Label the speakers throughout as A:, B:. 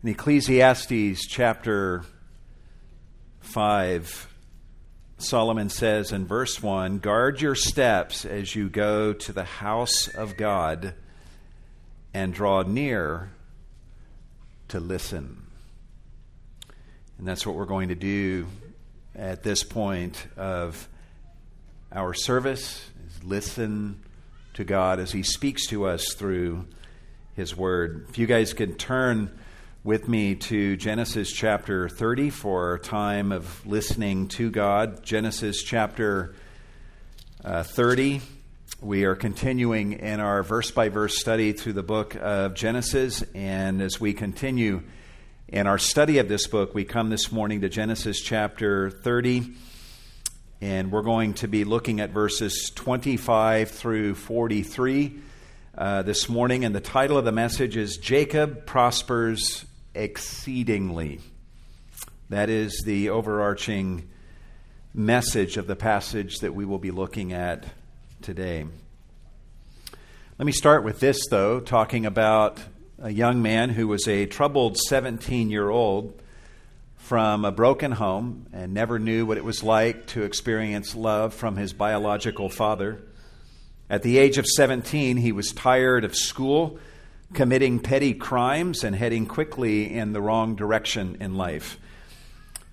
A: In Ecclesiastes chapter 5, Solomon says in verse 1 Guard your steps as you go to the house of God and draw near to listen. And that's what we're going to do at this point of our service is listen to God as he speaks to us through his word. If you guys could turn with me to Genesis chapter 30 for a time of listening to God. Genesis chapter uh, 30. We are continuing in our verse by verse study through the book of Genesis. And as we continue in our study of this book, we come this morning to Genesis chapter 30. And we're going to be looking at verses 25 through 43 uh, this morning. And the title of the message is Jacob Prospers exceedingly. That is the overarching message of the passage that we will be looking at today. Let me start with this, though, talking about a young man who was a troubled 17 year old from a broken home and never knew what it was like to experience love from his biological father. At the age of 17, he was tired of school committing petty crimes and heading quickly in the wrong direction in life.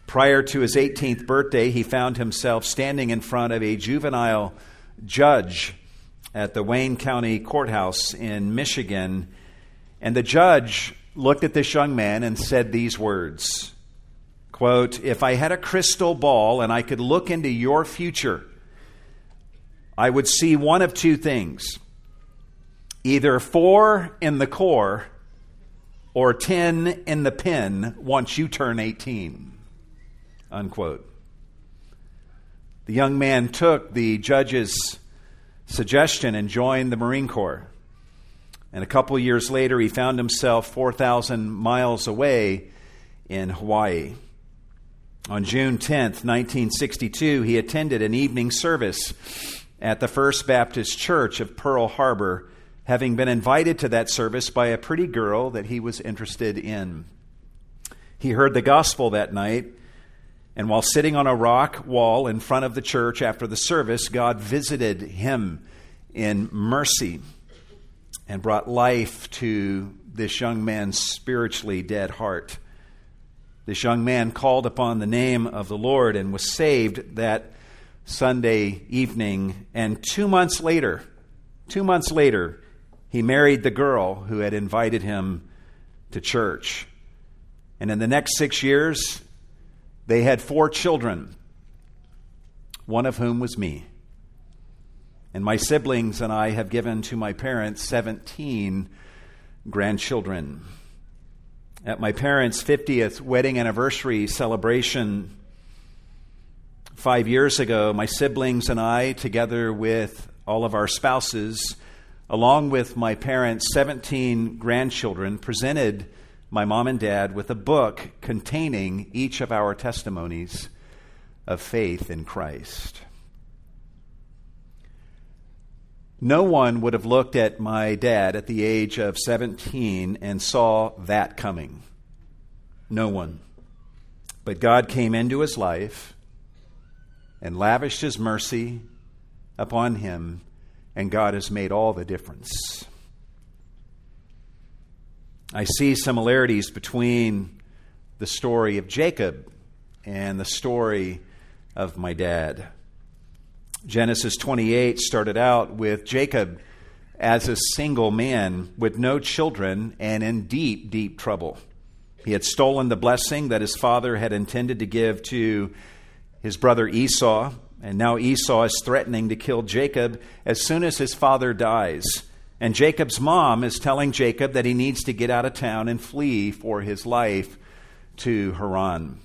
A: Prior to his 18th birthday, he found himself standing in front of a juvenile judge at the Wayne County Courthouse in Michigan. And the judge looked at this young man and said these words quote, If I had a crystal ball and I could look into your future, I would see one of two things either four in the Corps or 10 in the pen once you turn 18. Unquote. The young man took the judge's suggestion and joined the Marine Corps. And a couple years later, he found himself 4,000 miles away in Hawaii. On June 10th, 1962, he attended an evening service at the First Baptist Church of Pearl Harbor having been invited to that service by a pretty girl that he was interested in. He heard the gospel that night, and while sitting on a rock wall in front of the church after the service, God visited him in mercy and brought life to this young man's spiritually dead heart. This young man called upon the name of the Lord and was saved that Sunday evening. And two months later, two months later, he married the girl who had invited him to church. And in the next six years, they had four children, one of whom was me. And my siblings and I have given to my parents 17 grandchildren. At my parents' 50th wedding anniversary celebration five years ago, my siblings and I, together with all of our spouses, along with my parents' 17 grandchildren, presented my mom and dad with a book containing each of our testimonies of faith in Christ. No one would have looked at my dad at the age of 17 and saw that coming. No one. But God came into his life and lavished his mercy upon him and God has made all the difference. I see similarities between the story of Jacob and the story of my dad. Genesis 28 started out with Jacob as a single man with no children and in deep, deep trouble. He had stolen the blessing that his father had intended to give to his brother Esau, and now Esau is threatening to kill Jacob as soon as his father dies. And Jacob's mom is telling Jacob that he needs to get out of town and flee for his life to Haran.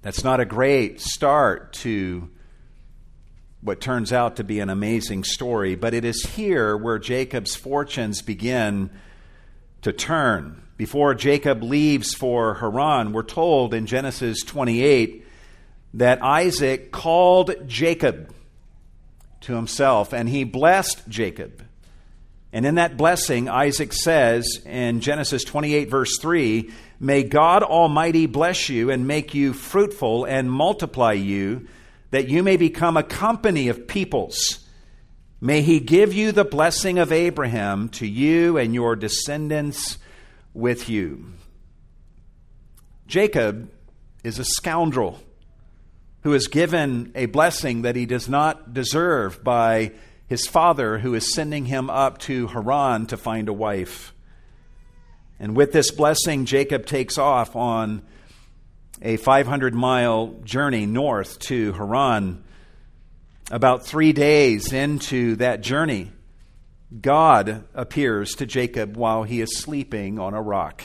A: That's not a great start to what turns out to be an amazing story, but it is here where Jacob's fortunes begin to turn. Before Jacob leaves for Haran, we're told in Genesis 28 that Isaac called Jacob to himself and he blessed Jacob. And in that blessing, Isaac says in Genesis 28, verse 3, May God Almighty bless you and make you fruitful and multiply you, that you may become a company of peoples. May he give you the blessing of Abraham to you and your descendants with you. Jacob is a scoundrel who is given a blessing that he does not deserve by his father, who is sending him up to Haran to find a wife. And with this blessing, Jacob takes off on a 500 mile journey north to Haran. About three days into that journey, God appears to Jacob while he is sleeping on a rock.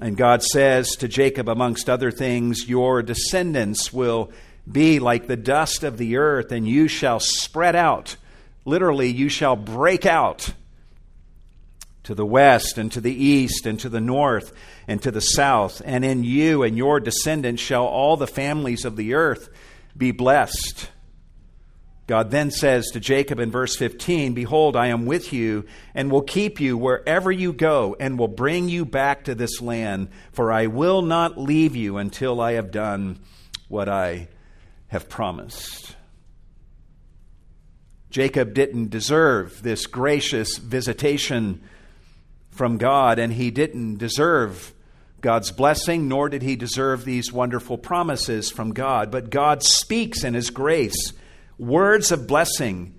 A: And God says to Jacob, amongst other things, Your descendants will be like the dust of the earth, and you shall spread out. Literally, you shall break out to the west and to the east and to the north and to the south. And in you and your descendants shall all the families of the earth be blessed. God then says to Jacob in verse 15, Behold, I am with you and will keep you wherever you go and will bring you back to this land, for I will not leave you until I have done what I have promised. Jacob didn't deserve this gracious visitation from God, and he didn't deserve God's blessing, nor did he deserve these wonderful promises from God. But God speaks in his grace words of blessing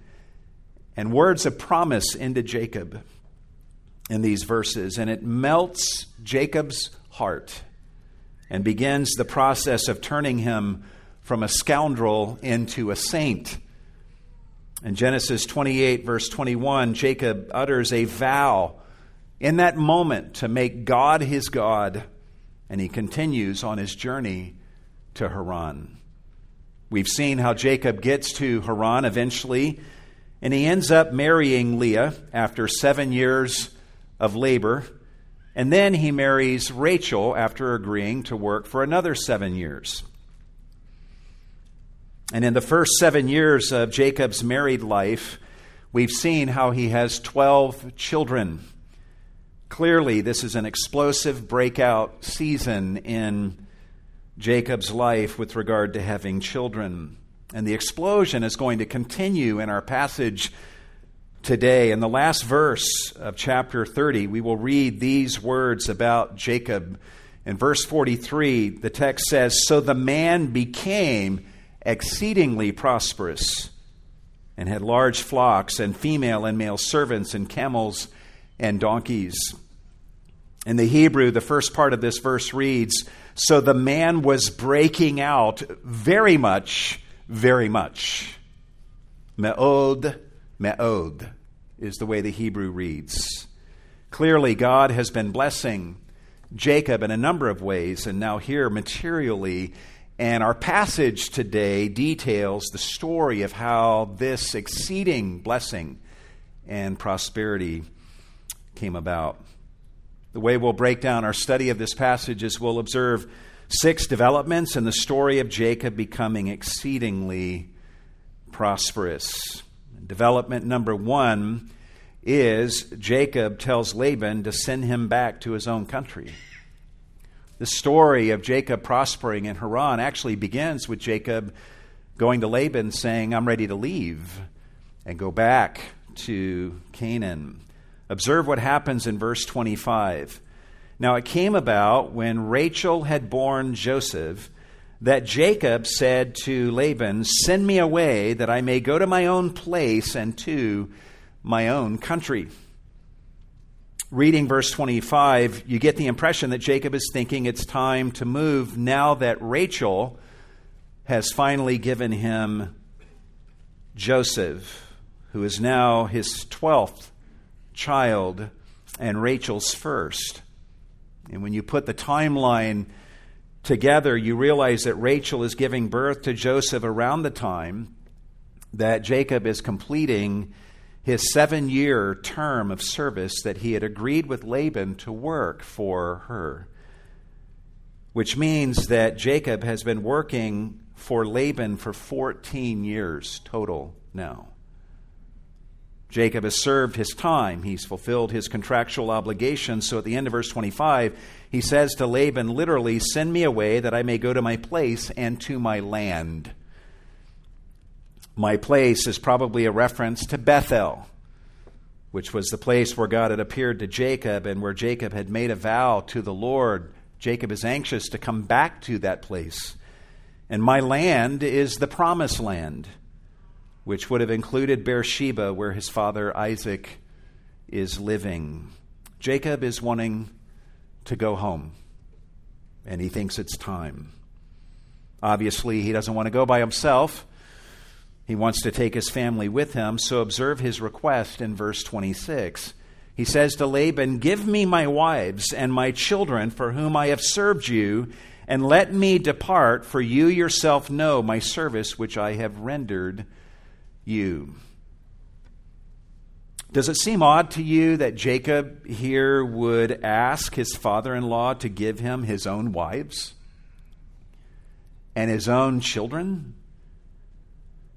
A: and words of promise into Jacob in these verses, and it melts Jacob's heart and begins the process of turning him from a scoundrel into a saint. In Genesis 28, verse 21, Jacob utters a vow in that moment to make God his God, and he continues on his journey to Haran. We've seen how Jacob gets to Haran eventually, and he ends up marrying Leah after seven years of labor. And then he marries Rachel after agreeing to work for another seven years. And in the first seven years of Jacob's married life, we've seen how he has 12 children. Clearly, this is an explosive breakout season in Jacob's life with regard to having children. And the explosion is going to continue in our passage today. In the last verse of chapter 30, we will read these words about Jacob. In verse 43, the text says So the man became exceedingly prosperous and had large flocks and female and male servants and camels and donkeys. In the Hebrew, the first part of this verse reads So the man was breaking out very much, very much. Me'od, me'od is the way the Hebrew reads. Clearly, God has been blessing Jacob in a number of ways, and now here materially. And our passage today details the story of how this exceeding blessing and prosperity came about. The way we'll break down our study of this passage is we'll observe six developments in the story of Jacob becoming exceedingly prosperous. Development number one is Jacob tells Laban to send him back to his own country. The story of Jacob prospering in Haran actually begins with Jacob going to Laban saying, I'm ready to leave and go back to Canaan. Observe what happens in verse 25. Now it came about when Rachel had borne Joseph that Jacob said to Laban, Send me away that I may go to my own place and to my own country. Reading verse 25, you get the impression that Jacob is thinking it's time to move now that Rachel has finally given him Joseph, who is now his 12th child and Rachel's first. And when you put the timeline together, you realize that Rachel is giving birth to Joseph around the time that Jacob is completing his seven year term of service that he had agreed with Laban to work for her. Which means that Jacob has been working for Laban for 14 years total now. Jacob has served his time. He's fulfilled his contractual obligations. So at the end of verse 25, he says to Laban, literally, Send me away that I may go to my place and to my land. My place is probably a reference to Bethel, which was the place where God had appeared to Jacob and where Jacob had made a vow to the Lord. Jacob is anxious to come back to that place. And my land is the promised land which would have included Beersheba, where his father Isaac is living. Jacob is wanting to go home, and he thinks it's time. Obviously, he doesn't want to go by himself. He wants to take his family with him, so observe his request in verse 26. He says to Laban, Give me my wives and my children for whom I have served you, and let me depart, for you yourself know my service which I have rendered you. Does it seem odd to you that Jacob here would ask his father in law to give him his own wives and his own children?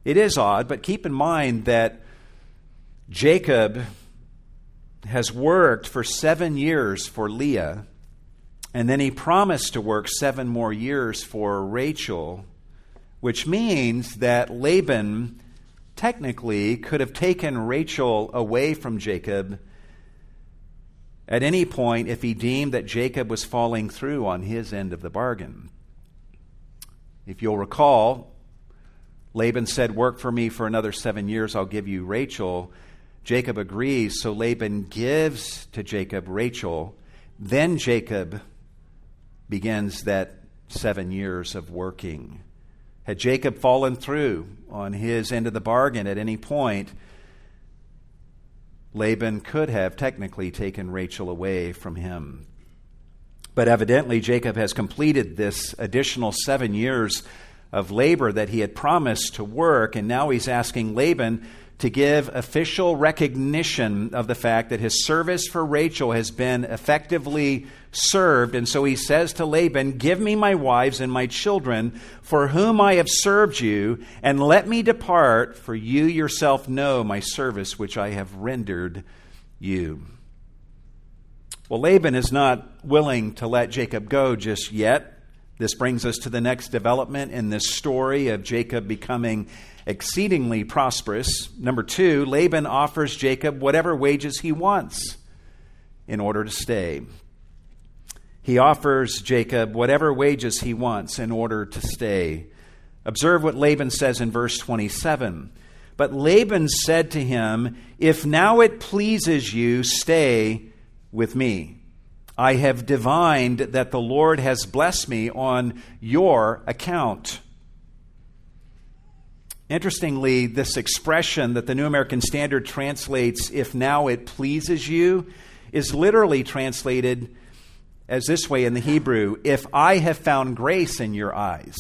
A: It is odd, but keep in mind that Jacob has worked for seven years for Leah, and then he promised to work seven more years for Rachel, which means that Laban technically could have taken Rachel away from Jacob at any point if he deemed that Jacob was falling through on his end of the bargain. If you'll recall, Laban said, Work for me for another seven years, I'll give you Rachel. Jacob agrees, so Laban gives to Jacob Rachel. Then Jacob begins that seven years of working. Had Jacob fallen through on his end of the bargain at any point, Laban could have technically taken Rachel away from him. But evidently, Jacob has completed this additional seven years of labor that he had promised to work, and now he's asking Laban to give official recognition of the fact that his service for Rachel has been effectively served. And so he says to Laban, Give me my wives and my children, for whom I have served you, and let me depart, for you yourself know my service which I have rendered you. Well, Laban is not willing to let Jacob go just yet. This brings us to the next development in this story of Jacob becoming exceedingly prosperous. Number two, Laban offers Jacob whatever wages he wants in order to stay. He offers Jacob whatever wages he wants in order to stay. Observe what Laban says in verse 27. But Laban said to him, If now it pleases you, stay with me. I have divined that the Lord has blessed me on your account. Interestingly, this expression that the New American Standard translates, if now it pleases you, is literally translated as this way in the Hebrew if I have found grace in your eyes.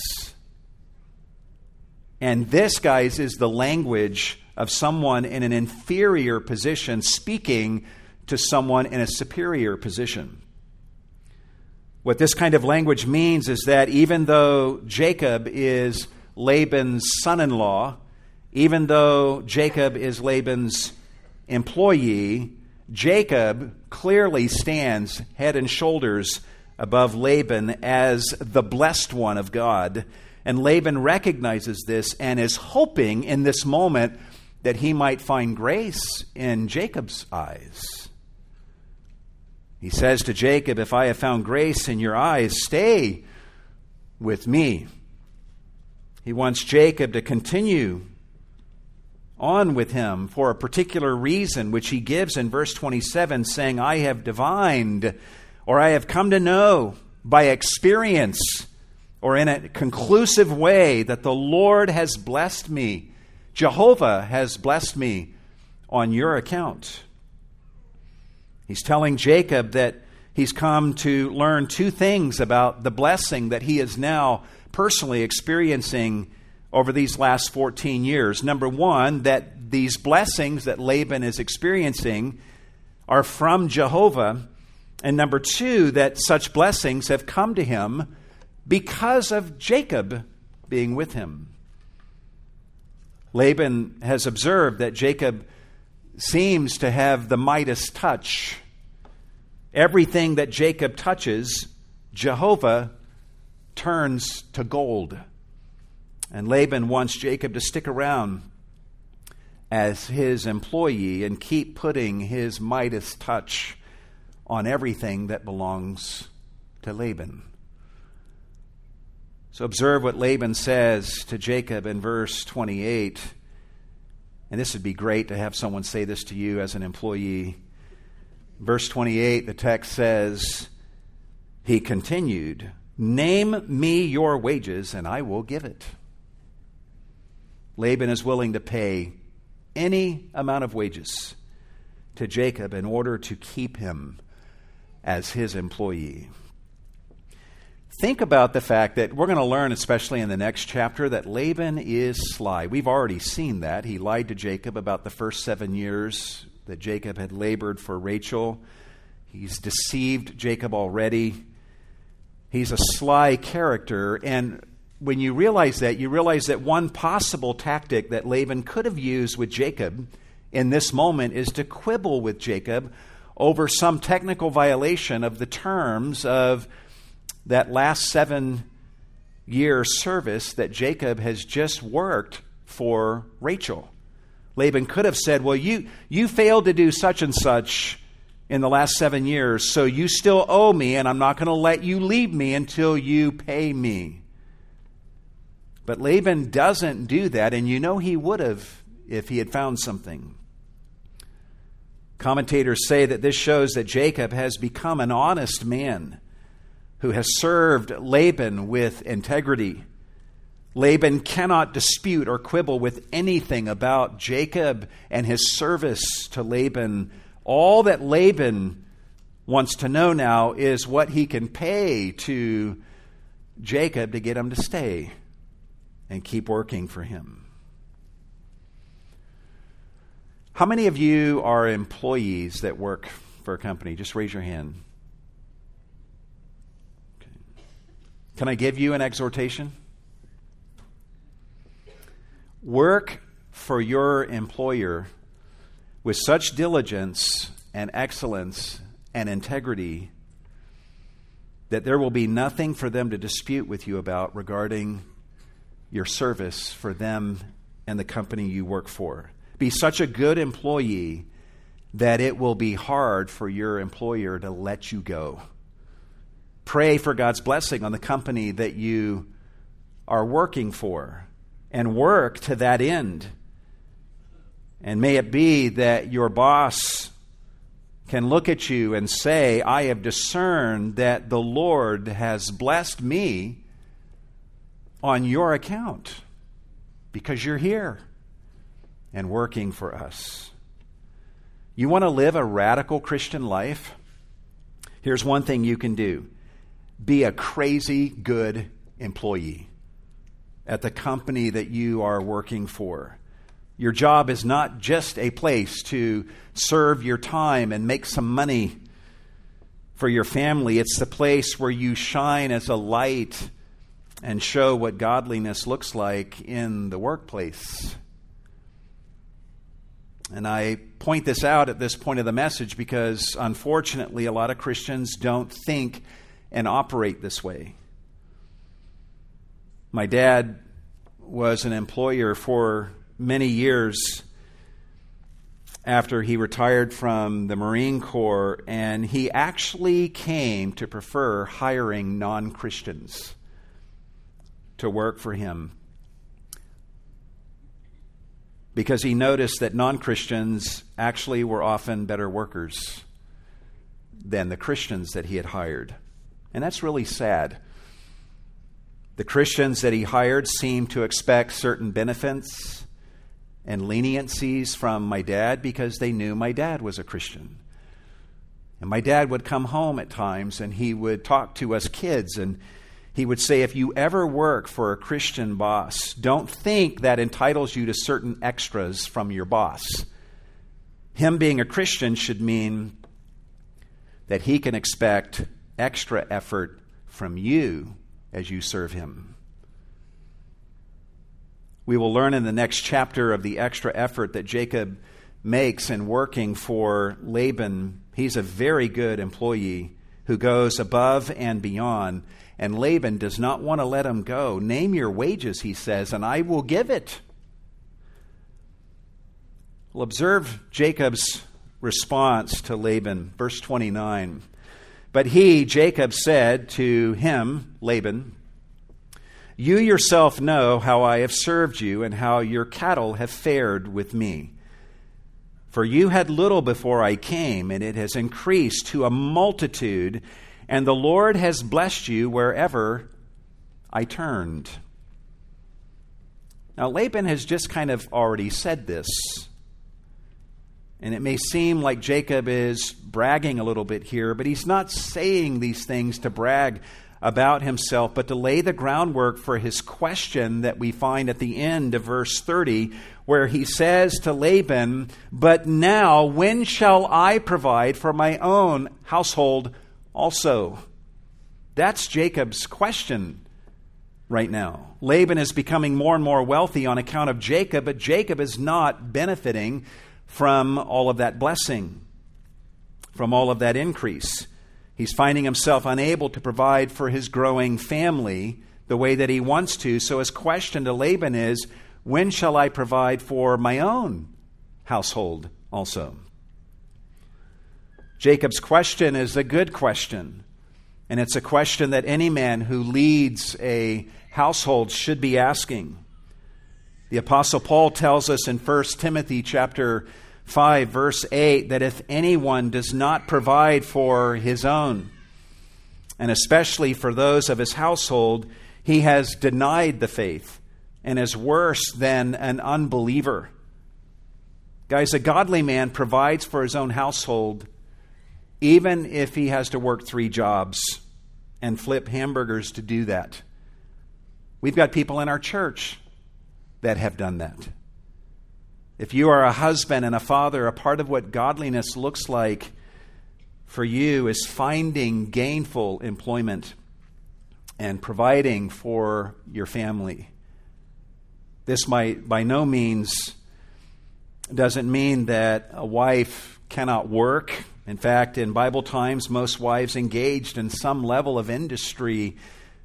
A: And this, guys, is the language of someone in an inferior position speaking to someone in a superior position. What this kind of language means is that even though Jacob is Laban's son in law, even though Jacob is Laban's employee, Jacob clearly stands head and shoulders above Laban as the blessed one of God. And Laban recognizes this and is hoping in this moment that he might find grace in Jacob's eyes. He says to Jacob, If I have found grace in your eyes, stay with me. He wants Jacob to continue on with him for a particular reason, which he gives in verse 27, saying, I have divined, or I have come to know by experience, or in a conclusive way, that the Lord has blessed me. Jehovah has blessed me on your account. He's telling Jacob that he's come to learn two things about the blessing that he is now personally experiencing over these last 14 years. Number one, that these blessings that Laban is experiencing are from Jehovah. And number two, that such blessings have come to him because of Jacob being with him. Laban has observed that Jacob seems to have the Midas touch. Everything that Jacob touches, Jehovah turns to gold. And Laban wants Jacob to stick around as his employee and keep putting his Midas touch on everything that belongs to Laban. So observe what Laban says to Jacob in verse 28. And this would be great to have someone say this to you as an employee. Verse 28, the text says, He continued, Name me your wages, and I will give it. Laban is willing to pay any amount of wages to Jacob in order to keep him as his employee. Think about the fact that we're going to learn, especially in the next chapter, that Laban is sly. We've already seen that. He lied to Jacob about the first seven years that Jacob had labored for Rachel. He's deceived Jacob already. He's a sly character. And when you realize that, you realize that one possible tactic that Laban could have used with Jacob in this moment is to quibble with Jacob over some technical violation of the terms of that last seven year service that Jacob has just worked for Rachel. Laban could have said, Well, you, you failed to do such and such in the last seven years, so you still owe me, and I'm not going to let you leave me until you pay me. But Laban doesn't do that, and you know he would have if he had found something. Commentators say that this shows that Jacob has become an honest man who has served Laban with integrity. Laban cannot dispute or quibble with anything about Jacob and his service to Laban. All that Laban wants to know now is what he can pay to Jacob to get him to stay and keep working for him. How many of you are employees that work for a company? Just raise your hand. Okay. Can I give you an exhortation? Work for your employer with such diligence and excellence and integrity that there will be nothing for them to dispute with you about regarding your service for them and the company you work for. Be such a good employee that it will be hard for your employer to let you go. Pray for God's blessing on the company that you are working for and work to that end. And may it be that your boss can look at you and say, I have discerned that the Lord has blessed me on your account because you're here and working for us. You want to live a radical Christian life? Here's one thing you can do be a crazy good employee at the company that you are working for. Your job is not just a place to serve your time and make some money for your family, it's the place where you shine as a light and show what godliness looks like in the workplace. And I point this out at this point of the message because unfortunately, a lot of Christians don't think and operate this way. My dad was an employer for many years after he retired from the Marine Corps, and he actually came to prefer hiring non Christians to work for him because he noticed that non Christians actually were often better workers than the Christians that he had hired. And that's really sad. The Christians that he hired seemed to expect certain benefits and leniencies from my dad because they knew my dad was a Christian. And my dad would come home at times and he would talk to us kids and he would say, if you ever work for a Christian boss, don't think that entitles you to certain extras from your boss. Him being a Christian should mean that he can expect extra effort from you as you serve Him. We will learn in the next chapter of the extra effort that Jacob makes in working for Laban, he's a very good employee who goes above and beyond. And Laban does not want to let him go. Name your wages, he says, and I will give it. Well, observe Jacob's response to Laban, verse 29. But he, Jacob, said to him, Laban, You yourself know how I have served you and how your cattle have fared with me. For you had little before I came, and it has increased to a multitude, and the Lord has blessed you wherever I turned. Now, Laban has just kind of already said this. And it may seem like Jacob is bragging a little bit here, but he's not saying these things to brag about himself, but to lay the groundwork for his question that we find at the end of verse 30, where he says to Laban, But now, when shall I provide for my own household also? That's Jacob's question right now. Laban is becoming more and more wealthy on account of Jacob, but Jacob is not benefiting from all of that blessing, from all of that increase. He's finding himself unable to provide for his growing family the way that he wants to. So his question to Laban is When shall I provide for my own household also? Jacob's question is a good question. And it's a question that any man who leads a household should be asking. The apostle Paul tells us in 1 Timothy chapter 5, verse 8, that if anyone does not provide for his own, and especially for those of his household, he has denied the faith and is worse than an unbeliever. Guys, a godly man provides for his own household even if he has to work three jobs and flip hamburgers to do that. We've got people in our church that have done that. If you are a husband and a father, a part of what godliness looks like for you is finding gainful employment and providing for your family. This might by no means doesn't mean that a wife cannot work. In fact, in Bible times, most wives engaged in some level of industry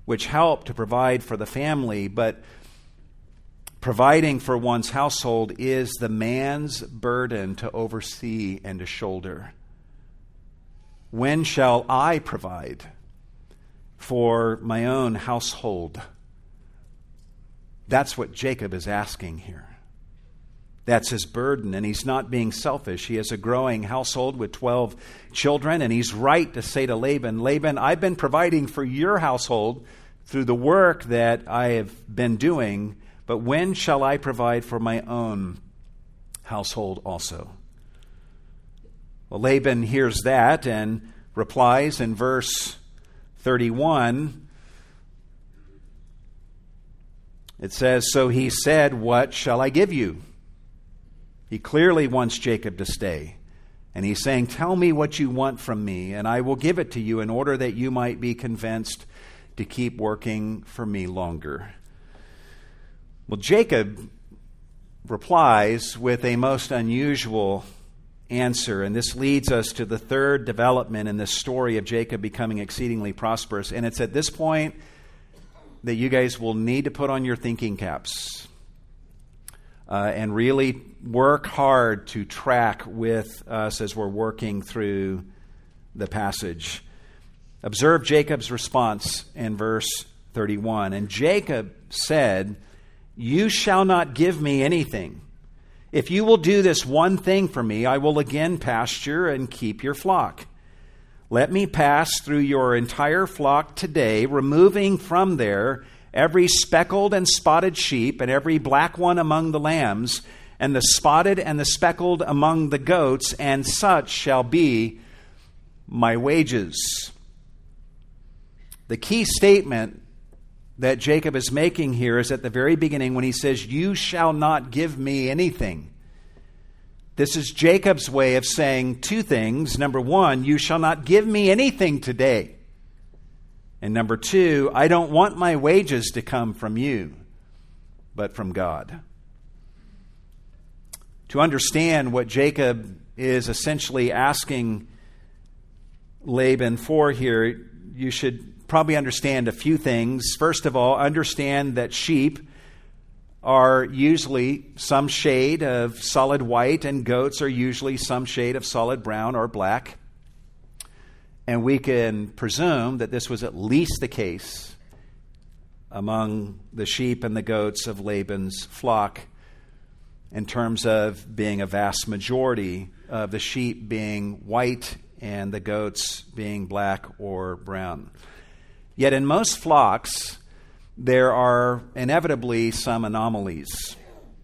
A: which helped to provide for the family, but Providing for one's household is the man's burden to oversee and to shoulder. When shall I provide for my own household? That's what Jacob is asking here. That's his burden, and he's not being selfish. He has a growing household with 12 children, and he's right to say to Laban, Laban, I've been providing for your household through the work that I have been doing but when shall I provide for my own household also? Well, Laban hears that and replies in verse 31. It says, So he said, What shall I give you? He clearly wants Jacob to stay. And he's saying, Tell me what you want from me, and I will give it to you in order that you might be convinced to keep working for me longer. Well, Jacob replies with a most unusual answer, and this leads us to the third development in this story of Jacob becoming exceedingly prosperous. And it's at this point that you guys will need to put on your thinking caps uh, and really work hard to track with us as we're working through the passage. Observe Jacob's response in verse 31. And Jacob said, you shall not give me anything. If you will do this one thing for me, I will again pasture and keep your flock. Let me pass through your entire flock today, removing from there every speckled and spotted sheep, and every black one among the lambs, and the spotted and the speckled among the goats, and such shall be my wages. The key statement that Jacob is making here is at the very beginning when he says, You shall not give me anything. This is Jacob's way of saying two things. Number one, you shall not give me anything today. And number two, I don't want my wages to come from you, but from God. To understand what Jacob is essentially asking Laban for here, you should probably understand a few things. First of all, understand that sheep are usually some shade of solid white, and goats are usually some shade of solid brown or black. And we can presume that this was at least the case among the sheep and the goats of Laban's flock in terms of being a vast majority of the sheep being white and the goats being black or brown. Yet in most flocks, there are inevitably some anomalies.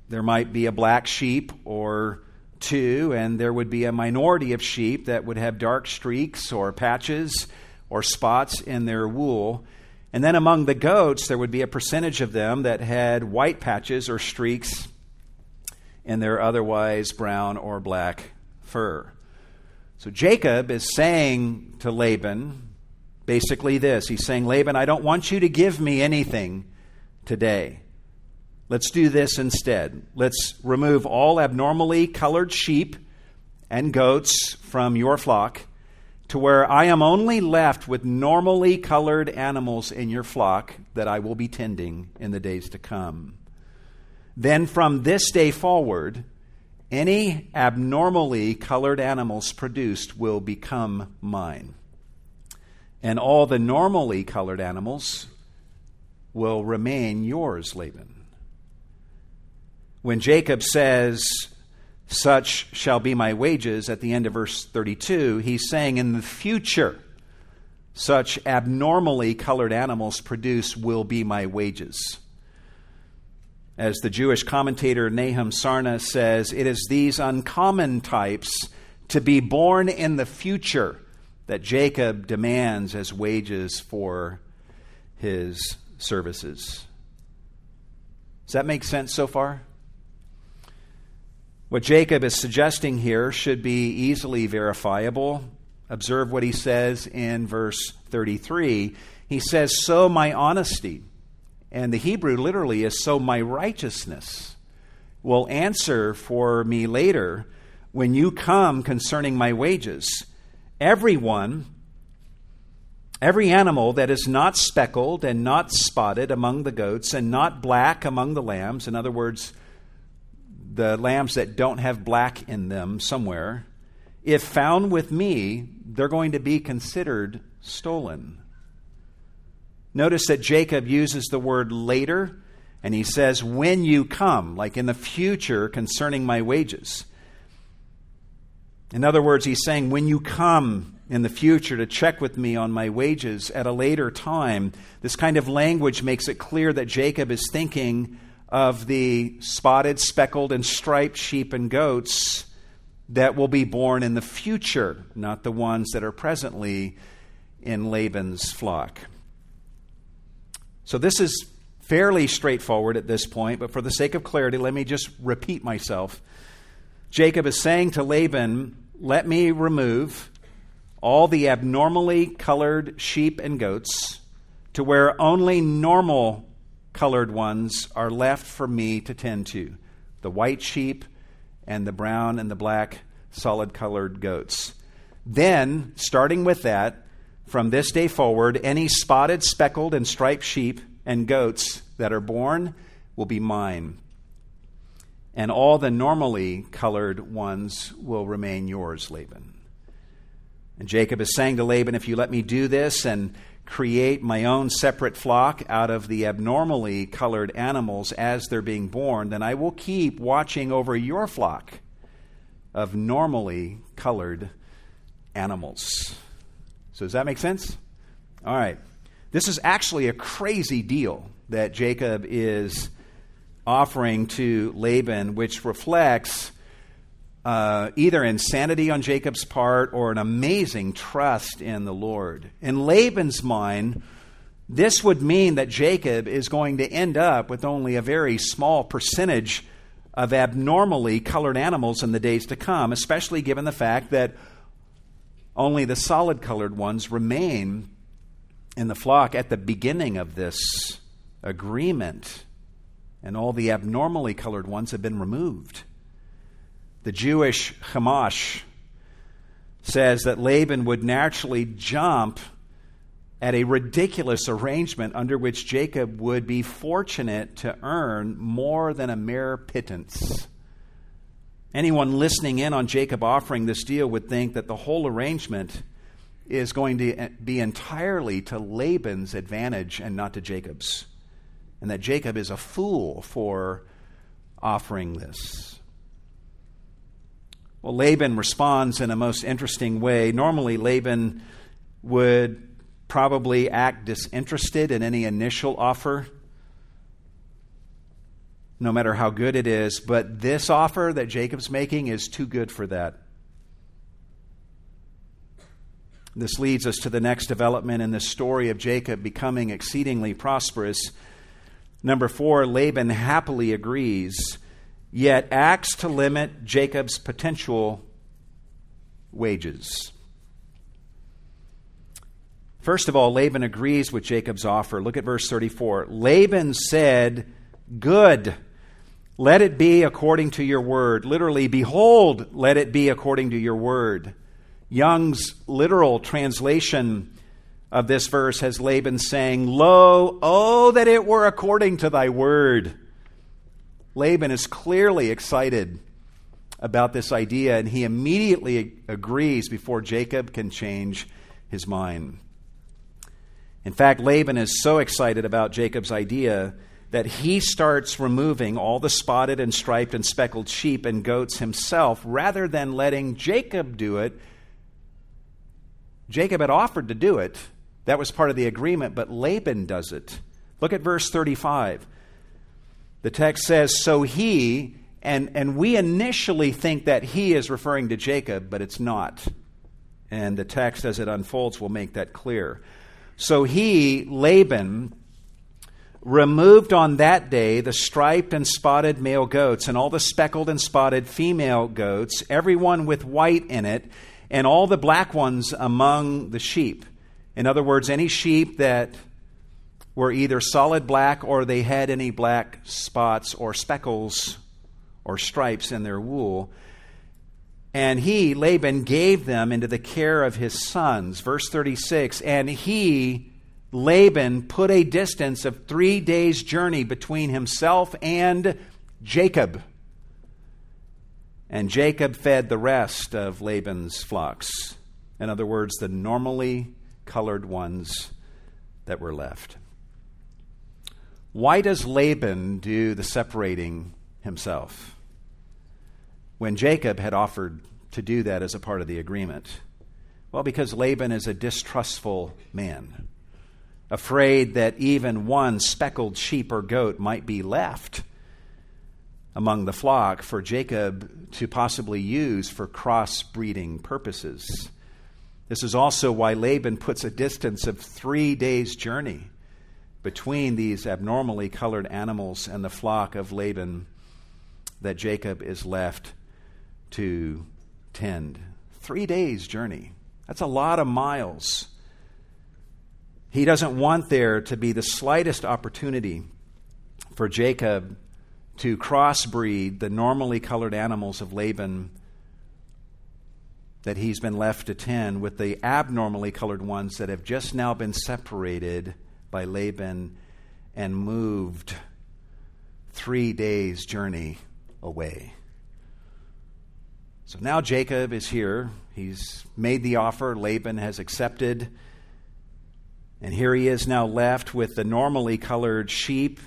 A: There might be a black sheep or two, and there would be a minority of sheep that would have dark streaks or patches or spots in their wool. And then among the goats, there would be a percentage of them that had white patches or streaks in their otherwise brown or black fur. So Jacob is saying to Laban basically this He's saying, Laban, I don't want you to give me anything today. Let's do this instead. Let's remove all abnormally colored sheep and goats from your flock to where I am only left with normally colored animals in your flock that I will be tending in the days to come. Then from this day forward, any abnormally colored animals produced will become mine. And all the normally colored animals will remain yours, Laban. When Jacob says, Such shall be my wages at the end of verse 32, he's saying, In the future, such abnormally colored animals produce will be my wages. As the Jewish commentator Nahum Sarna says, it is these uncommon types to be born in the future that Jacob demands as wages for his services. Does that make sense so far? What Jacob is suggesting here should be easily verifiable. Observe what he says in verse 33. He says, So my honesty, and the Hebrew literally is, So my righteousness, will answer for me later when you come concerning my wages. Everyone, every animal that is not speckled and not spotted among the goats and not black among the lambs, in other words, the lambs that don't have black in them somewhere, if found with me, they're going to be considered stolen. Notice that Jacob uses the word later, and he says, when you come, like in the future concerning my wages. In other words, he's saying, when you come in the future to check with me on my wages at a later time, this kind of language makes it clear that Jacob is thinking of the spotted, speckled, and striped sheep and goats that will be born in the future, not the ones that are presently in Laban's flock. So this is fairly straightforward at this point, but for the sake of clarity, let me just repeat myself. Jacob is saying to Laban, Let me remove all the abnormally colored sheep and goats to where only normal colored ones are left for me to tend to the white sheep and the brown and the black solid colored goats. Then, starting with that, from this day forward, any spotted, speckled, and striped sheep and goats that are born will be mine. And all the normally colored ones will remain yours, Laban. And Jacob is saying to Laban, If you let me do this and create my own separate flock out of the abnormally colored animals as they're being born, then I will keep watching over your flock of normally colored animals. So, does that make sense? All right. This is actually a crazy deal that Jacob is offering to Laban, which reflects uh, either insanity on Jacob's part or an amazing trust in the Lord. In Laban's mind, this would mean that Jacob is going to end up with only a very small percentage of abnormally colored animals in the days to come, especially given the fact that only the solid colored ones remain in the flock at the beginning of this agreement, and all the abnormally colored ones have been removed. The Jewish Chumash says that Laban would naturally jump at a ridiculous arrangement under which Jacob would be fortunate to earn more than a mere pittance. Anyone listening in on Jacob offering this deal would think that the whole arrangement is going to be entirely to Laban's advantage and not to Jacob's, and that Jacob is a fool for offering this. Well, Laban responds in a most interesting way. Normally, Laban would probably act disinterested in any initial offer, no matter how good it is. But this offer that Jacob's making is too good for that. This leads us to the next development in the story of Jacob becoming exceedingly prosperous. Number four, Laban happily agrees, yet acts to limit Jacob's potential wages. First of all, Laban agrees with Jacob's offer. Look at verse 34. Laban said, Good, let it be according to your word. Literally, behold, let it be according to your word. Young's literal translation of this verse has Laban saying, Lo, oh, that it were according to thy word. Laban is clearly excited about this idea, and he immediately agrees before Jacob can change his mind. In fact, Laban is so excited about Jacob's idea that he starts removing all the spotted and striped and speckled sheep and goats himself rather than letting Jacob do it. Jacob had offered to do it. That was part of the agreement, but Laban does it. Look at verse 35. The text says, So he, and, and we initially think that he is referring to Jacob, but it's not. And the text, as it unfolds, will make that clear. So he, Laban, removed on that day the striped and spotted male goats and all the speckled and spotted female goats, every one with white in it, and all the black ones among the sheep. In other words, any sheep that were either solid black or they had any black spots or speckles or stripes in their wool. And he, Laban, gave them into the care of his sons. Verse 36 And he, Laban, put a distance of three days' journey between himself and Jacob. And Jacob fed the rest of Laban's flocks. In other words, the normally colored ones that were left. Why does Laban do the separating himself? when Jacob had offered to do that as a part of the agreement? Well, because Laban is a distrustful man, afraid that even one speckled sheep or goat might be left among the flock for Jacob to possibly use for cross-breeding purposes. This is also why Laban puts a distance of three days' journey between these abnormally colored animals and the flock of Laban that Jacob is left to tend. Three days' journey. That's a lot of miles. He doesn't want there to be the slightest opportunity for Jacob to crossbreed the normally colored animals of Laban that he's been left to tend with the abnormally colored ones that have just now been separated by Laban and moved three days' journey away. So now Jacob is here. He's made the offer. Laban has accepted. And here he is now left with the normally colored sheep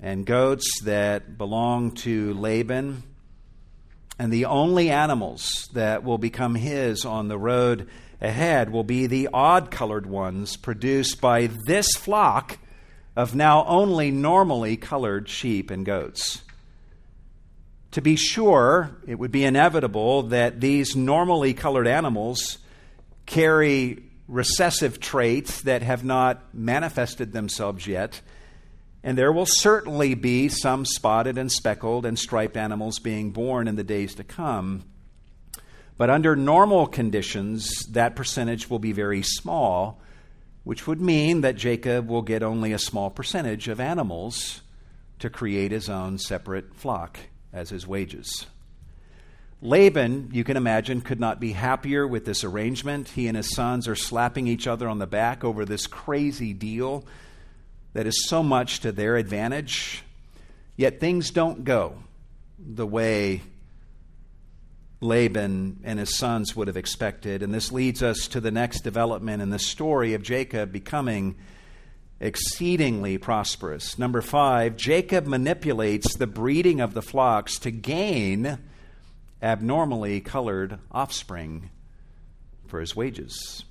A: and goats that belong to Laban. And the only animals that will become his on the road ahead will be the odd colored ones produced by this flock of now only normally colored sheep and goats. To be sure, it would be inevitable that these normally colored animals carry recessive traits that have not manifested themselves yet. And there will certainly be some spotted and speckled and striped animals being born in the days to come. But under normal conditions, that percentage will be very small, which would mean that Jacob will get only a small percentage of animals to create his own separate flock as his wages. Laban, you can imagine, could not be happier with this arrangement. He and his sons are slapping each other on the back over this crazy deal that is so much to their advantage. Yet things don't go the way Laban and his sons would have expected. And this leads us to the next development in the story of Jacob becoming exceedingly prosperous. Number five, Jacob manipulates the breeding of the flocks to gain abnormally colored offspring for his wages.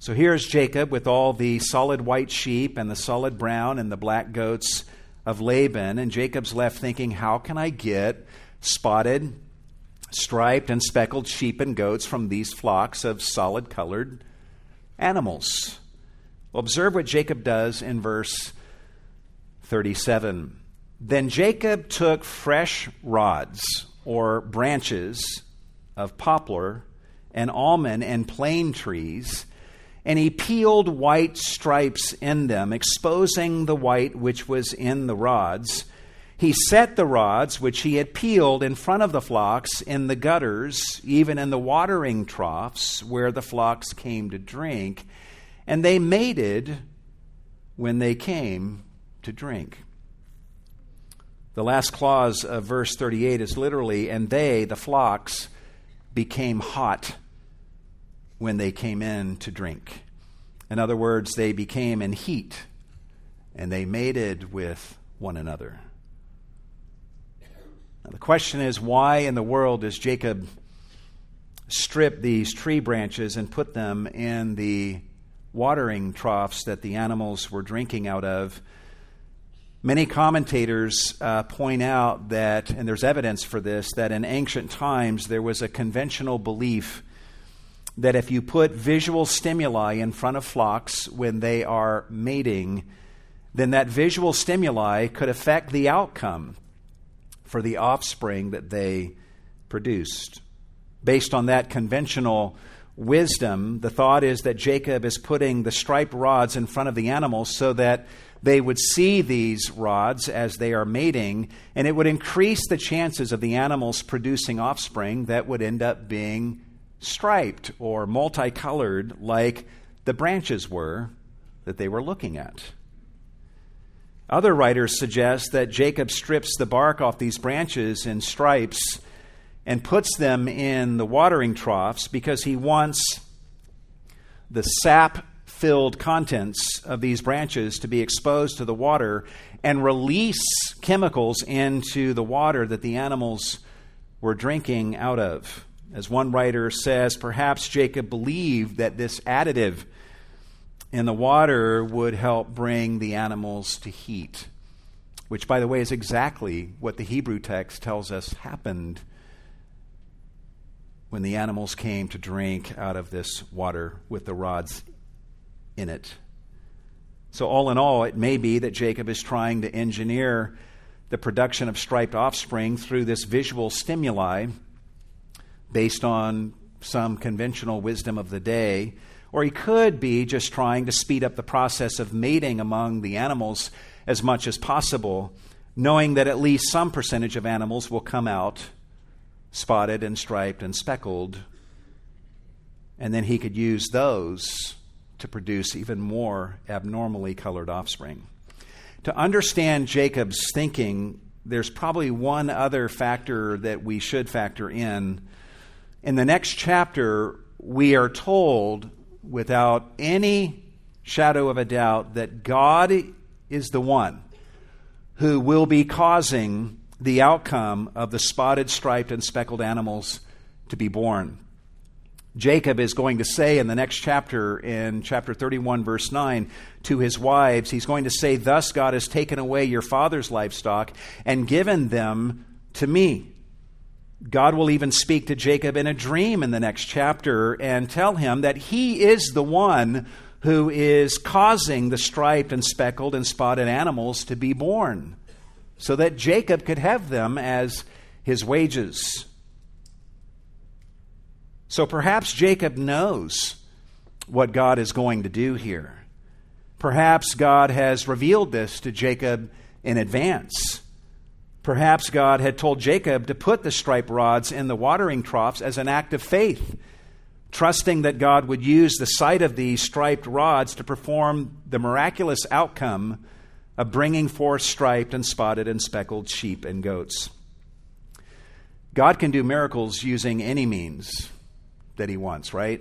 A: So here's Jacob with all the solid white sheep and the solid brown and the black goats of Laban. And Jacob's left thinking, how can I get spotted, striped, and speckled sheep and goats from these flocks of solid colored animals? Well, observe what Jacob does in verse 37. Then Jacob took fresh rods or branches of poplar and almond and plane trees, and he peeled white stripes in them, exposing the white which was in the rods. He set the rods which he had peeled in front of the flocks in the gutters, even in the watering troughs where the flocks came to drink, and they mated when they came to drink. The last clause of verse 38 is literally, and they, the flocks, became hot when they came in to drink. In other words, they became in heat and they mated with one another. Now, the question is why in the world does Jacob strip these tree branches and put them in the watering troughs that the animals were drinking out of? Many commentators uh, point out that, and there's evidence for this, that in ancient times there was a conventional belief that if you put visual stimuli in front of flocks when they are mating, then that visual stimuli could affect the outcome for the offspring that they produced. Based on that conventional wisdom, the thought is that Jacob is putting the striped rods in front of the animals so that they would see these rods as they are mating, and it would increase the chances of the animals producing offspring that would end up being striped or multicolored like the branches were that they were looking at. Other writers suggest that Jacob strips the bark off these branches in stripes and puts them in the watering troughs because he wants the sap filled contents of these branches to be exposed to the water and release chemicals into the water that the animals were drinking out of. As one writer says, perhaps Jacob believed that this additive in the water would help bring the animals to heat, which, by the way, is exactly what the Hebrew text tells us happened when the animals came to drink out of this water with the rods in it. So, all in all, it may be that Jacob is trying to engineer the production of striped offspring through this visual stimuli based on some conventional wisdom of the day. Or he could be just trying to speed up the process of mating among the animals as much as possible, knowing that at least some percentage of animals will come out spotted and striped and speckled. And then he could use those to produce even more abnormally colored offspring. To understand Jacob's thinking, there's probably one other factor that we should factor in. In the next chapter, we are told without any shadow of a doubt that God is the one who will be causing the outcome of the spotted, striped, and speckled animals to be born. Jacob is going to say in the next chapter, in chapter 31, verse 9, to his wives, he's going to say, Thus God has taken away your father's livestock and given them to me. God will even speak to Jacob in a dream in the next chapter and tell him that he is the one who is causing the striped and speckled and spotted animals to be born, so that Jacob could have them as his wages. So perhaps Jacob knows what God is going to do here. Perhaps God has revealed this to Jacob in advance. Perhaps God had told Jacob to put the striped rods in the watering troughs as an act of faith, trusting that God would use the sight of these striped rods to perform the miraculous outcome of bringing forth striped and spotted and speckled sheep and goats. God can do miracles using any means that He wants, right?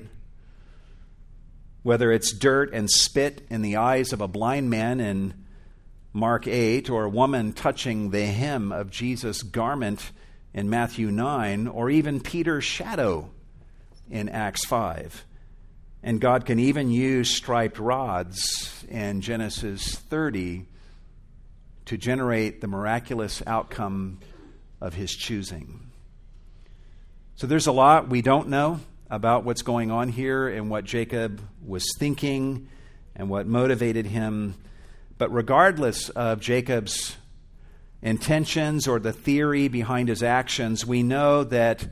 A: Whether it's dirt and spit in the eyes of a blind man in Mark 8, or a woman touching the hem of Jesus' garment in Matthew 9, or even Peter's shadow in Acts 5. And God can even use striped rods in Genesis 30 to generate the miraculous outcome of his choosing. So there's a lot we don't know about what's going on here and what Jacob was thinking and what motivated him. But regardless of Jacob's intentions or the theory behind his actions, we know that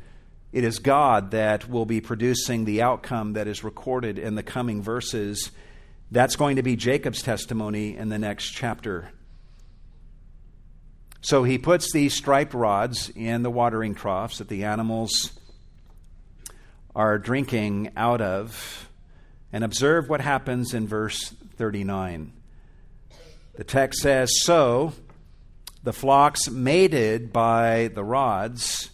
A: it is God that will be producing the outcome that is recorded in the coming verses. That's going to be Jacob's testimony in the next chapter. So he puts these striped rods in the watering troughs that the animals are drinking out of. And observe what happens in verse 39. The text says So the flocks mated by the rods,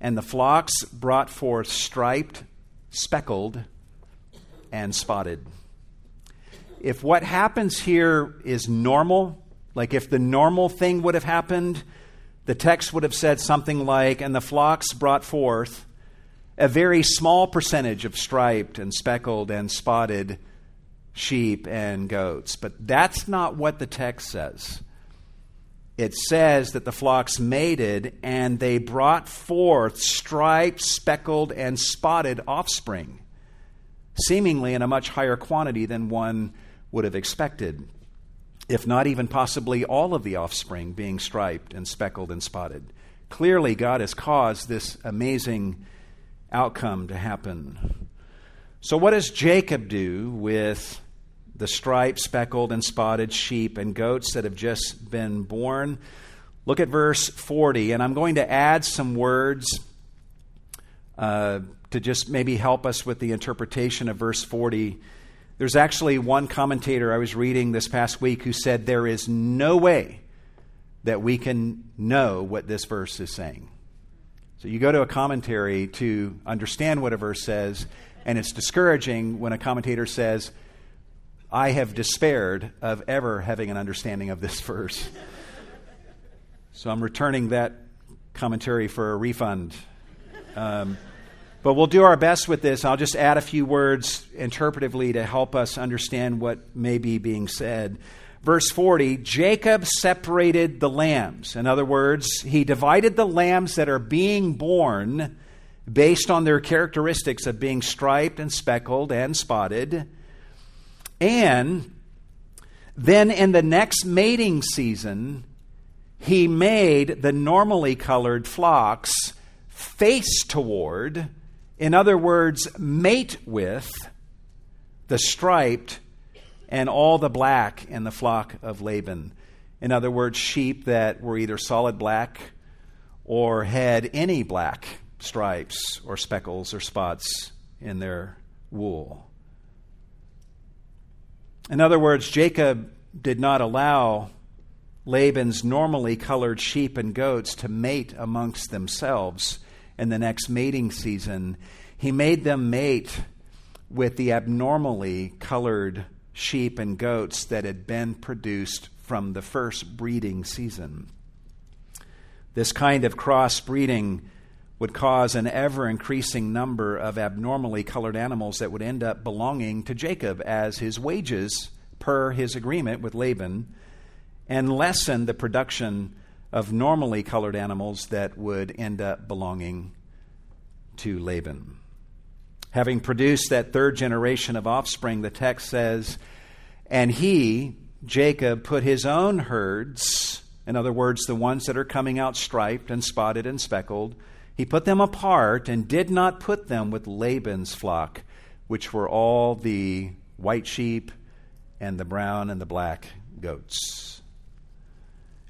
A: and the flocks brought forth striped, speckled, and spotted. If what happens here is normal, like if the normal thing would have happened, the text would have said something like, And the flocks brought forth a very small percentage of striped and speckled and spotted sheep and goats. But that's not what the text says. It says that the flocks mated and they brought forth striped, speckled, and spotted offspring, seemingly in a much higher quantity than one would have expected if not even possibly all of the offspring being striped and speckled and spotted. Clearly, God has caused this amazing outcome to happen. So, what does Jacob do with the striped, speckled, and spotted sheep and goats that have just been born? Look at verse 40, and I'm going to add some words uh, to just maybe help us with the interpretation of verse 40 there's actually one commentator I was reading this past week who said there is no way that we can know what this verse is saying. So you go to a commentary to understand what a verse says, and it's discouraging when a commentator says, I have despaired of ever having an understanding of this verse. so I'm returning that commentary for a refund. Um, but we'll do our best with this. I'll just add a few words interpretively to help us understand what may be being said. Verse 40 Jacob separated the lambs. In other words, he divided the lambs that are being born based on their characteristics of being striped and speckled and spotted. And then in the next mating season, he made the normally colored flocks face toward in other words, mate with the striped and all the black in the flock of Laban. In other words, sheep that were either solid black or had any black stripes or speckles or spots in their wool. In other words, Jacob did not allow Laban's normally colored sheep and goats to mate amongst themselves in the next mating season, he made them mate with the abnormally colored sheep and goats that had been produced from the first breeding season. This kind of crossbreeding would cause an ever increasing number of abnormally colored animals that would end up belonging to Jacob as his wages per his agreement with Laban and lessen the production of normally colored animals that would end up belonging to Laban. Having produced that third generation of offspring, the text says, and he, Jacob, put his own herds, in other words, the ones that are coming out striped and spotted and speckled, he put them apart and did not put them with Laban's flock, which were all the white sheep and the brown and the black goats.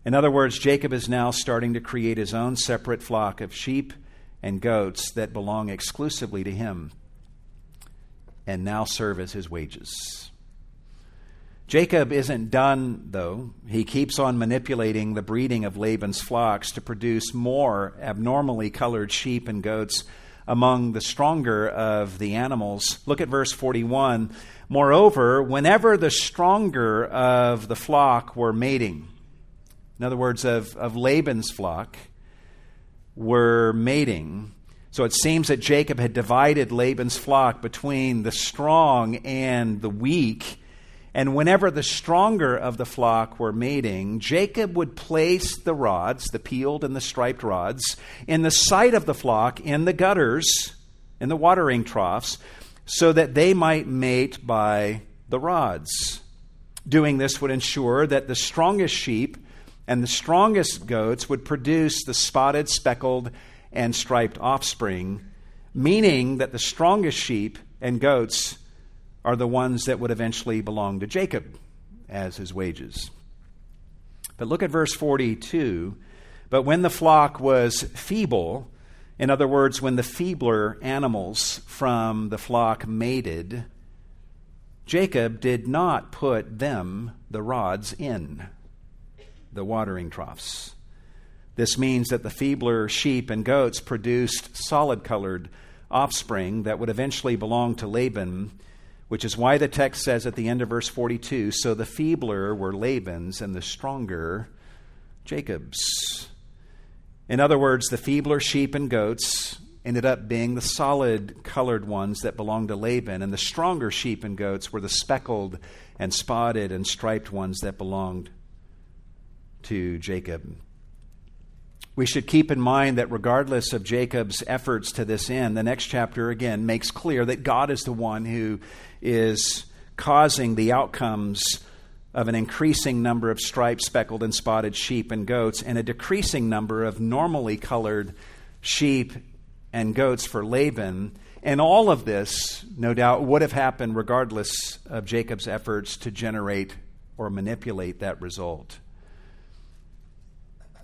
A: In other words, Jacob is now starting to create his own separate flock of sheep and goats that belong exclusively to him and now serve as his wages. Jacob isn't done, though. He keeps on manipulating the breeding of Laban's flocks to produce more abnormally colored sheep and goats among the stronger of the animals. Look at verse 41. Moreover, whenever the stronger of the flock were mating, in other words, of, of Laban's flock, were mating, so it seems that Jacob had divided Laban's flock between the strong and the weak and whenever the stronger of the flock were mating, Jacob would place the rods, the peeled and the striped rods, in the sight of the flock in the gutters, in the watering troughs, so that they might mate by the rods. Doing this would ensure that the strongest sheep and the strongest goats would produce the spotted, speckled, and striped offspring, meaning that the strongest sheep and goats are the ones that would eventually belong to Jacob as his wages. But look at verse 42. But when the flock was feeble, in other words, when the feebler animals from the flock mated, Jacob did not put them, the rods, in the watering troughs. This means that the feebler sheep and goats produced solid colored offspring that would eventually belong to Laban which is why the text says at the end of verse 42 so the feebler were Laban's and the stronger Jacob's. In other words, the feebler sheep and goats ended up being the solid colored ones that belonged to Laban, and the stronger sheep and goats were the speckled and spotted and striped ones that belonged to Jacob. We should keep in mind that regardless of Jacob's efforts to this end, the next chapter again makes clear that God is the one who is causing the outcomes of an increasing number of striped, speckled, and spotted sheep and goats, and a decreasing number of normally colored sheep and goats for Laban. And all of this, no doubt, would have happened regardless of Jacob's efforts to generate or manipulate that result.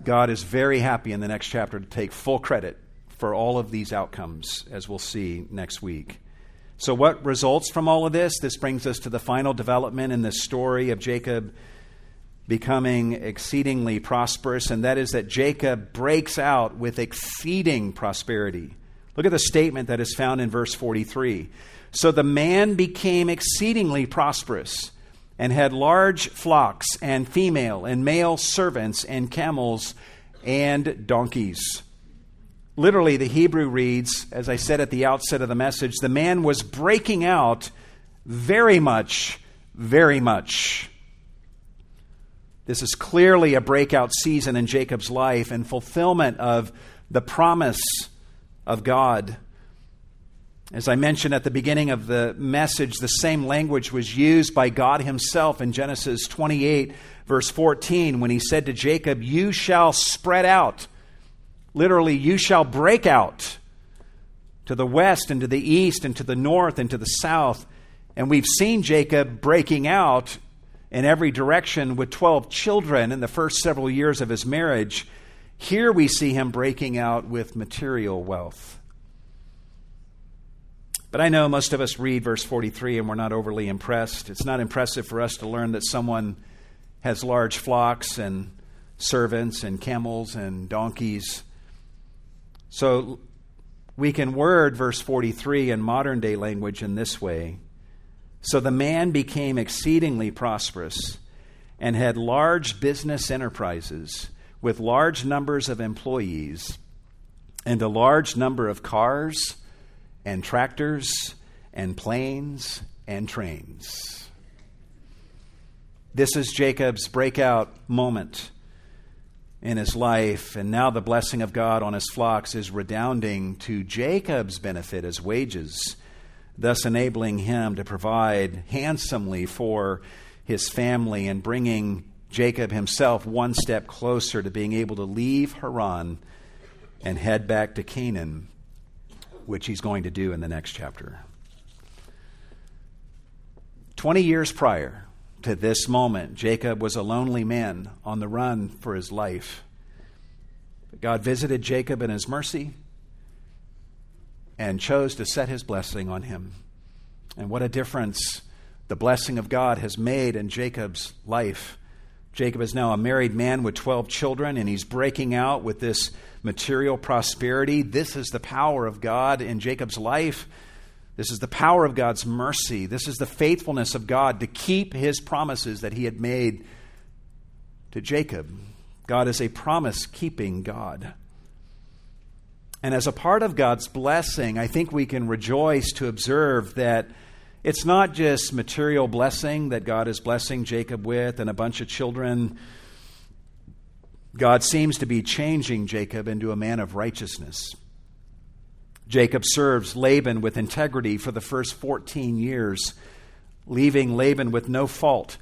A: God is very happy in the next chapter to take full credit for all of these outcomes, as we'll see next week. So, what results from all of this? This brings us to the final development in the story of Jacob becoming exceedingly prosperous, and that is that Jacob breaks out with exceeding prosperity. Look at the statement that is found in verse 43. So the man became exceedingly prosperous and had large flocks and female and male servants and camels and donkeys. Literally, the Hebrew reads, as I said at the outset of the message, the man was breaking out very much, very much. This is clearly a breakout season in Jacob's life and fulfillment of the promise of God. As I mentioned at the beginning of the message, the same language was used by God Himself in Genesis 28, verse 14, when He said to Jacob, You shall spread out Literally, you shall break out to the west and to the east and to the north and to the south. And we've seen Jacob breaking out in every direction with 12 children in the first several years of his marriage. Here we see him breaking out with material wealth. But I know most of us read verse 43 and we're not overly impressed. It's not impressive for us to learn that someone has large flocks and servants and camels and donkeys. So we can word verse 43 in modern day language in this way So the man became exceedingly prosperous and had large business enterprises with large numbers of employees and a large number of cars and tractors and planes and trains. This is Jacob's breakout moment in his life, and now the blessing of God on his flocks is redounding to Jacob's benefit as wages, thus enabling him to provide handsomely for his family and bringing Jacob himself one step closer to being able to leave Haran and head back to Canaan, which he's going to do in the next chapter. 20 years prior, to this moment. Jacob was a lonely man on the run for his life. But God visited Jacob in his mercy and chose to set his blessing on him. And what a difference the blessing of God has made in Jacob's life. Jacob is now a married man with 12 children, and he's breaking out with this material prosperity. This is the power of God in Jacob's life. This is the power of God's mercy. This is the faithfulness of God to keep his promises that he had made to Jacob. God is a promise keeping God. And as a part of God's blessing, I think we can rejoice to observe that it's not just material blessing that God is blessing Jacob with and a bunch of children. God seems to be changing Jacob into a man of righteousness. Jacob serves Laban with integrity for the first 14 years, leaving Laban with no fault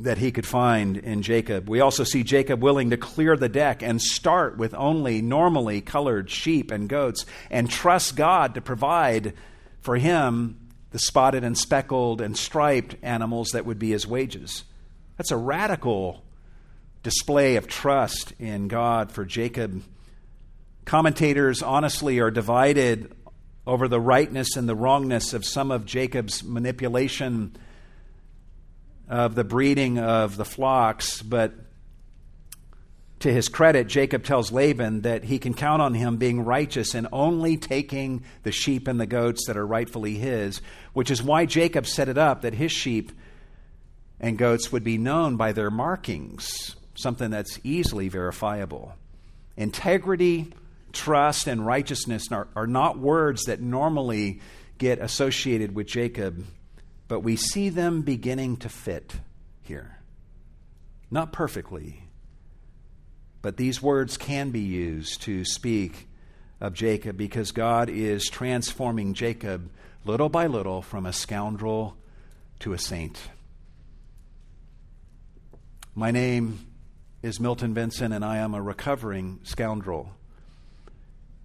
A: that he could find in Jacob. We also see Jacob willing to clear the deck and start with only normally colored sheep and goats and trust God to provide for him the spotted and speckled and striped animals that would be his wages. That's a radical display of trust in God for Jacob. Commentators honestly are divided over the rightness and the wrongness of some of Jacob's manipulation of the breeding of the flocks, but to his credit, Jacob tells Laban that he can count on him being righteous and only taking the sheep and the goats that are rightfully his, which is why Jacob set it up that his sheep and goats would be known by their markings, something that's easily verifiable. Integrity, trust, and righteousness are, are not words that normally get associated with Jacob, but we see them beginning to fit here. Not perfectly but these words can be used to speak of Jacob because God is transforming Jacob little by little from a scoundrel to a saint. My name is Milton Vincent, and I am a recovering scoundrel.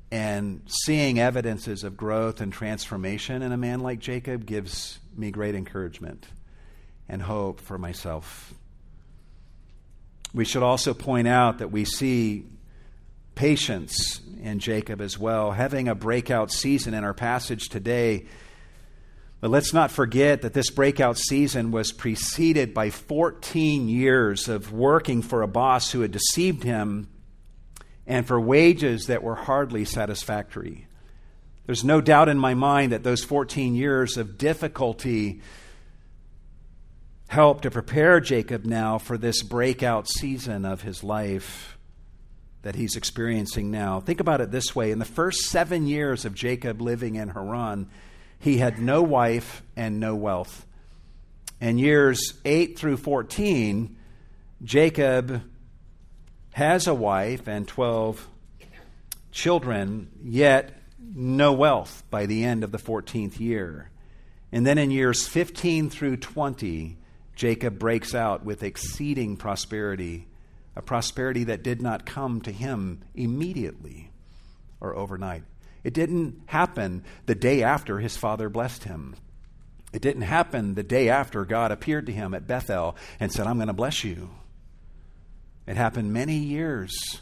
A: And seeing evidences of growth and transformation in a man like Jacob gives me great encouragement and hope for myself we should also point out that we see patience in Jacob as well, having a breakout season in our passage today. But let's not forget that this breakout season was preceded by 14 years of working for a boss who had deceived him and for wages that were hardly satisfactory. There's no doubt in my mind that those 14 years of difficulty helped to prepare Jacob now for this breakout season of his life that he's experiencing now. Think about it this way in the first seven years of Jacob living in Haran, he had no wife and no wealth. In years 8 through 14, Jacob has a wife and 12 children, yet no wealth by the end of the 14th year. And then in years 15 through 20, Jacob breaks out with exceeding prosperity, a prosperity that did not come to him immediately or overnight. It didn't happen the day after his father blessed him. It didn't happen the day after God appeared to him at Bethel and said, I'm going to bless you. It happened many years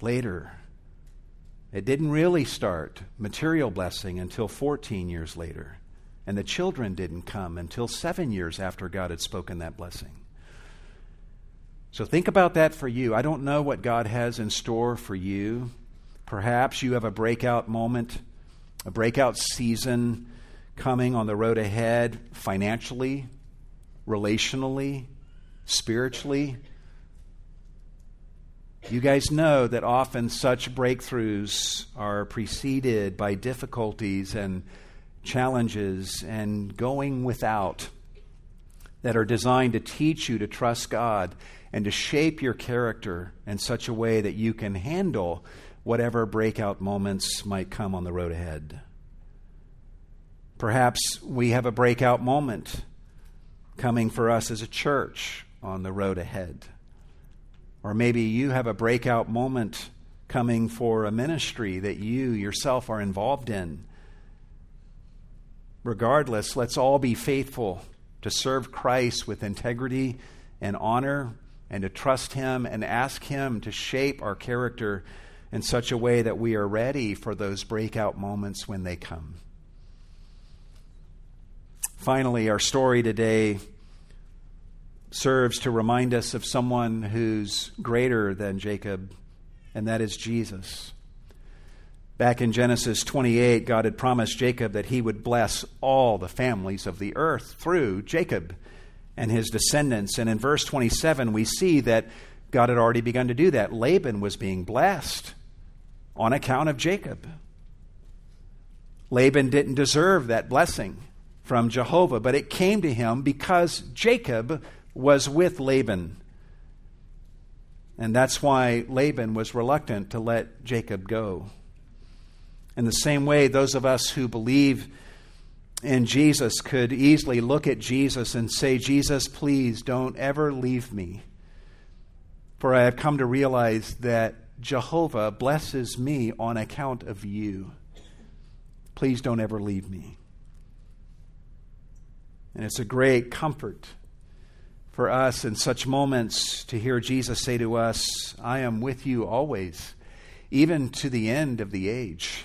A: later. It didn't really start material blessing until 14 years later. And the children didn't come until seven years after God had spoken that blessing. So think about that for you. I don't know what God has in store for you. Perhaps you have a breakout moment, a breakout season coming on the road ahead financially, relationally, spiritually. You guys know that often such breakthroughs are preceded by difficulties and challenges and going without that are designed to teach you to trust God and to shape your character in such a way that you can handle whatever breakout moments might come on the road ahead. Perhaps we have a breakout moment coming for us as a church on the road ahead. Or maybe you have a breakout moment coming for a ministry that you yourself are involved in regardless, let's all be faithful to serve Christ with integrity and honor, and to trust Him and ask Him to shape our character in such a way that we are ready for those breakout moments when they come. Finally, our story today serves to remind us of someone who's greater than Jacob, and that is Jesus. Back in Genesis 28, God had promised Jacob that he would bless all the families of the earth through Jacob and his descendants. And in verse 27, we see that God had already begun to do that. Laban was being blessed on account of Jacob. Laban didn't deserve that blessing from Jehovah, but it came to him because Jacob was with Laban. And that's why Laban was reluctant to let Jacob go. In the same way, those of us who believe in Jesus could easily look at Jesus and say, Jesus, please don't ever leave me. For I have come to realize that Jehovah blesses me on account of you. Please don't ever leave me. And it's a great comfort for us in such moments to hear Jesus say to us, I am with you always, even to the end of the age.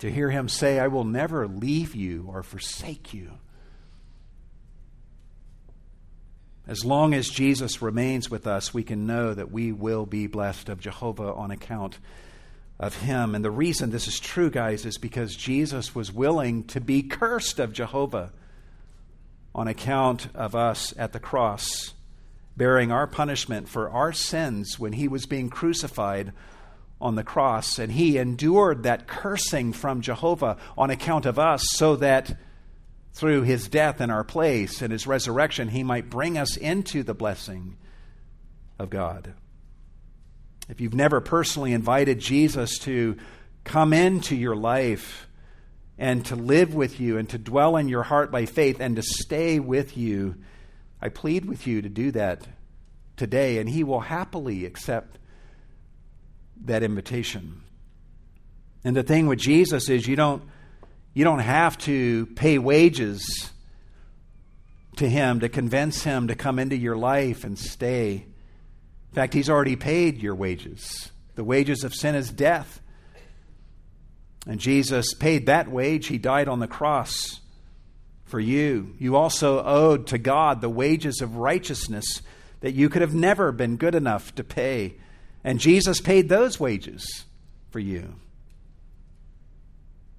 A: To hear him say, I will never leave you or forsake you. As long as Jesus remains with us, we can know that we will be blessed of Jehovah on account of him. And the reason this is true, guys, is because Jesus was willing to be cursed of Jehovah on account of us at the cross, bearing our punishment for our sins when he was being crucified on the cross. And he endured that cursing from Jehovah on account of us so that through his death in our place and his resurrection, he might bring us into the blessing of God. If you've never personally invited Jesus to come into your life, and to live with you and to dwell in your heart by faith and to stay with you, I plead with you to do that today, and He will happily accept that invitation. And the thing with Jesus is you don't you don't have to pay wages to him to convince him to come into your life and stay. In fact, he's already paid your wages. The wages of sin is death. And Jesus paid that wage. He died on the cross for you. You also owed to God the wages of righteousness that you could have never been good enough to pay. And Jesus paid those wages for you.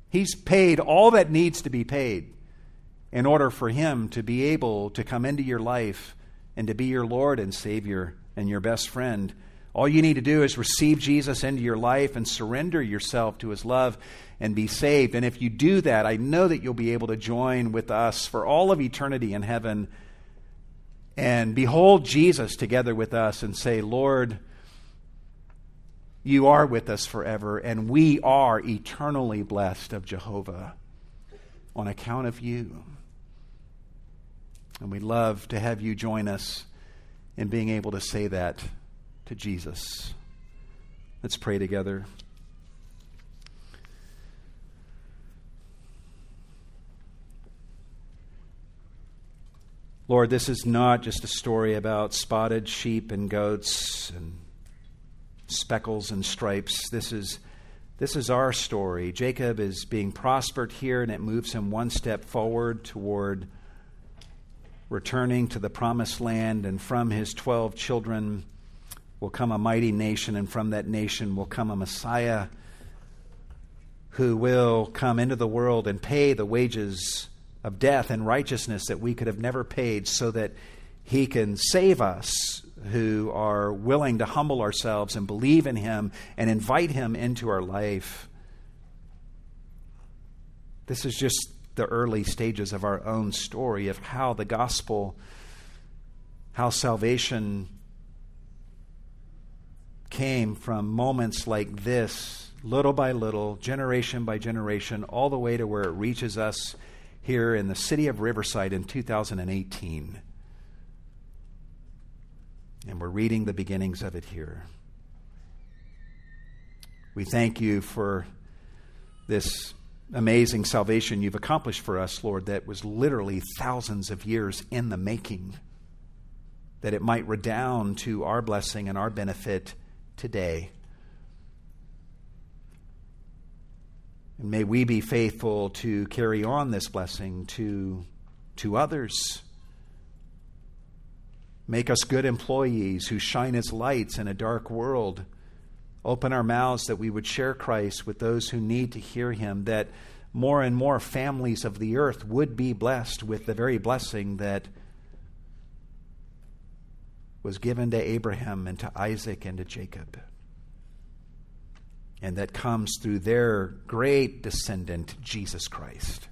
A: He's paid all that needs to be paid in order for Him to be able to come into your life and to be your Lord and Savior and your best friend all you need to do is receive Jesus into your life and surrender yourself to his love and be saved. And if you do that, I know that you'll be able to join with us for all of eternity in heaven and behold Jesus together with us and say, Lord, you are with us forever, and we are eternally blessed of Jehovah on account of you. And we'd love to have you join us in being able to say that to Jesus. Let's pray together. Lord, this is not just a story about spotted sheep and goats and speckles and stripes. This is, this is our story. Jacob is being prospered here, and it moves him one step forward toward returning to the promised land, and from his 12 children will come a mighty nation, and from that nation will come a Messiah who will come into the world and pay the wages of death and righteousness that we could have never paid, so that he can save us who are willing to humble ourselves and believe in him and invite him into our life. This is just the early stages of our own story of how the gospel, how salvation came from moments like this, little by little, generation by generation, all the way to where it reaches us here in the city of Riverside in 2018. And we're reading the beginnings of it here. We thank you for this amazing salvation you've accomplished for us, Lord, that was literally thousands of years in the making, that it might redound to our blessing and our benefit today. And may we be faithful to carry on this blessing to, to others. Make us good employees who shine as lights in a dark world. Open our mouths that we would share Christ with those who need to hear him, that more and more families of the earth would be blessed with the very blessing that was given to Abraham and to Isaac and to Jacob and that comes through their great descendant, Jesus Christ,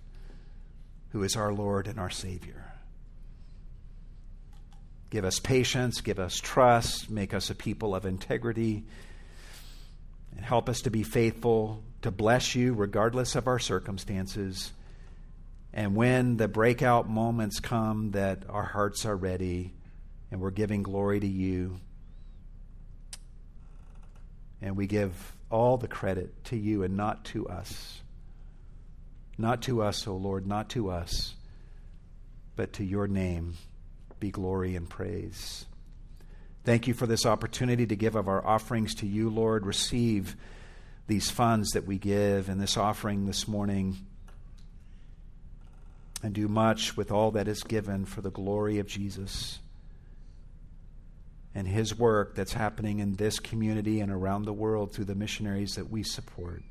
A: who is our Lord and our Savior. Give us patience, give us trust, make us a people of integrity, and help us to be faithful, to bless you regardless of our circumstances. And when the breakout moments come, that our hearts are ready and we're giving glory to you. And we give all the credit to you and not to us. Not to us, O oh Lord, not to us, but to your name be glory and praise. Thank you for this opportunity to give of our offerings to you, Lord. Receive these funds that we give and this offering this morning. And do much with all that is given for the glory of Jesus and his work that's happening in this community and around the world through the missionaries that we support.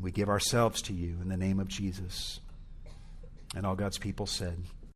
A: We give ourselves to you in the name of Jesus. And all God's people said,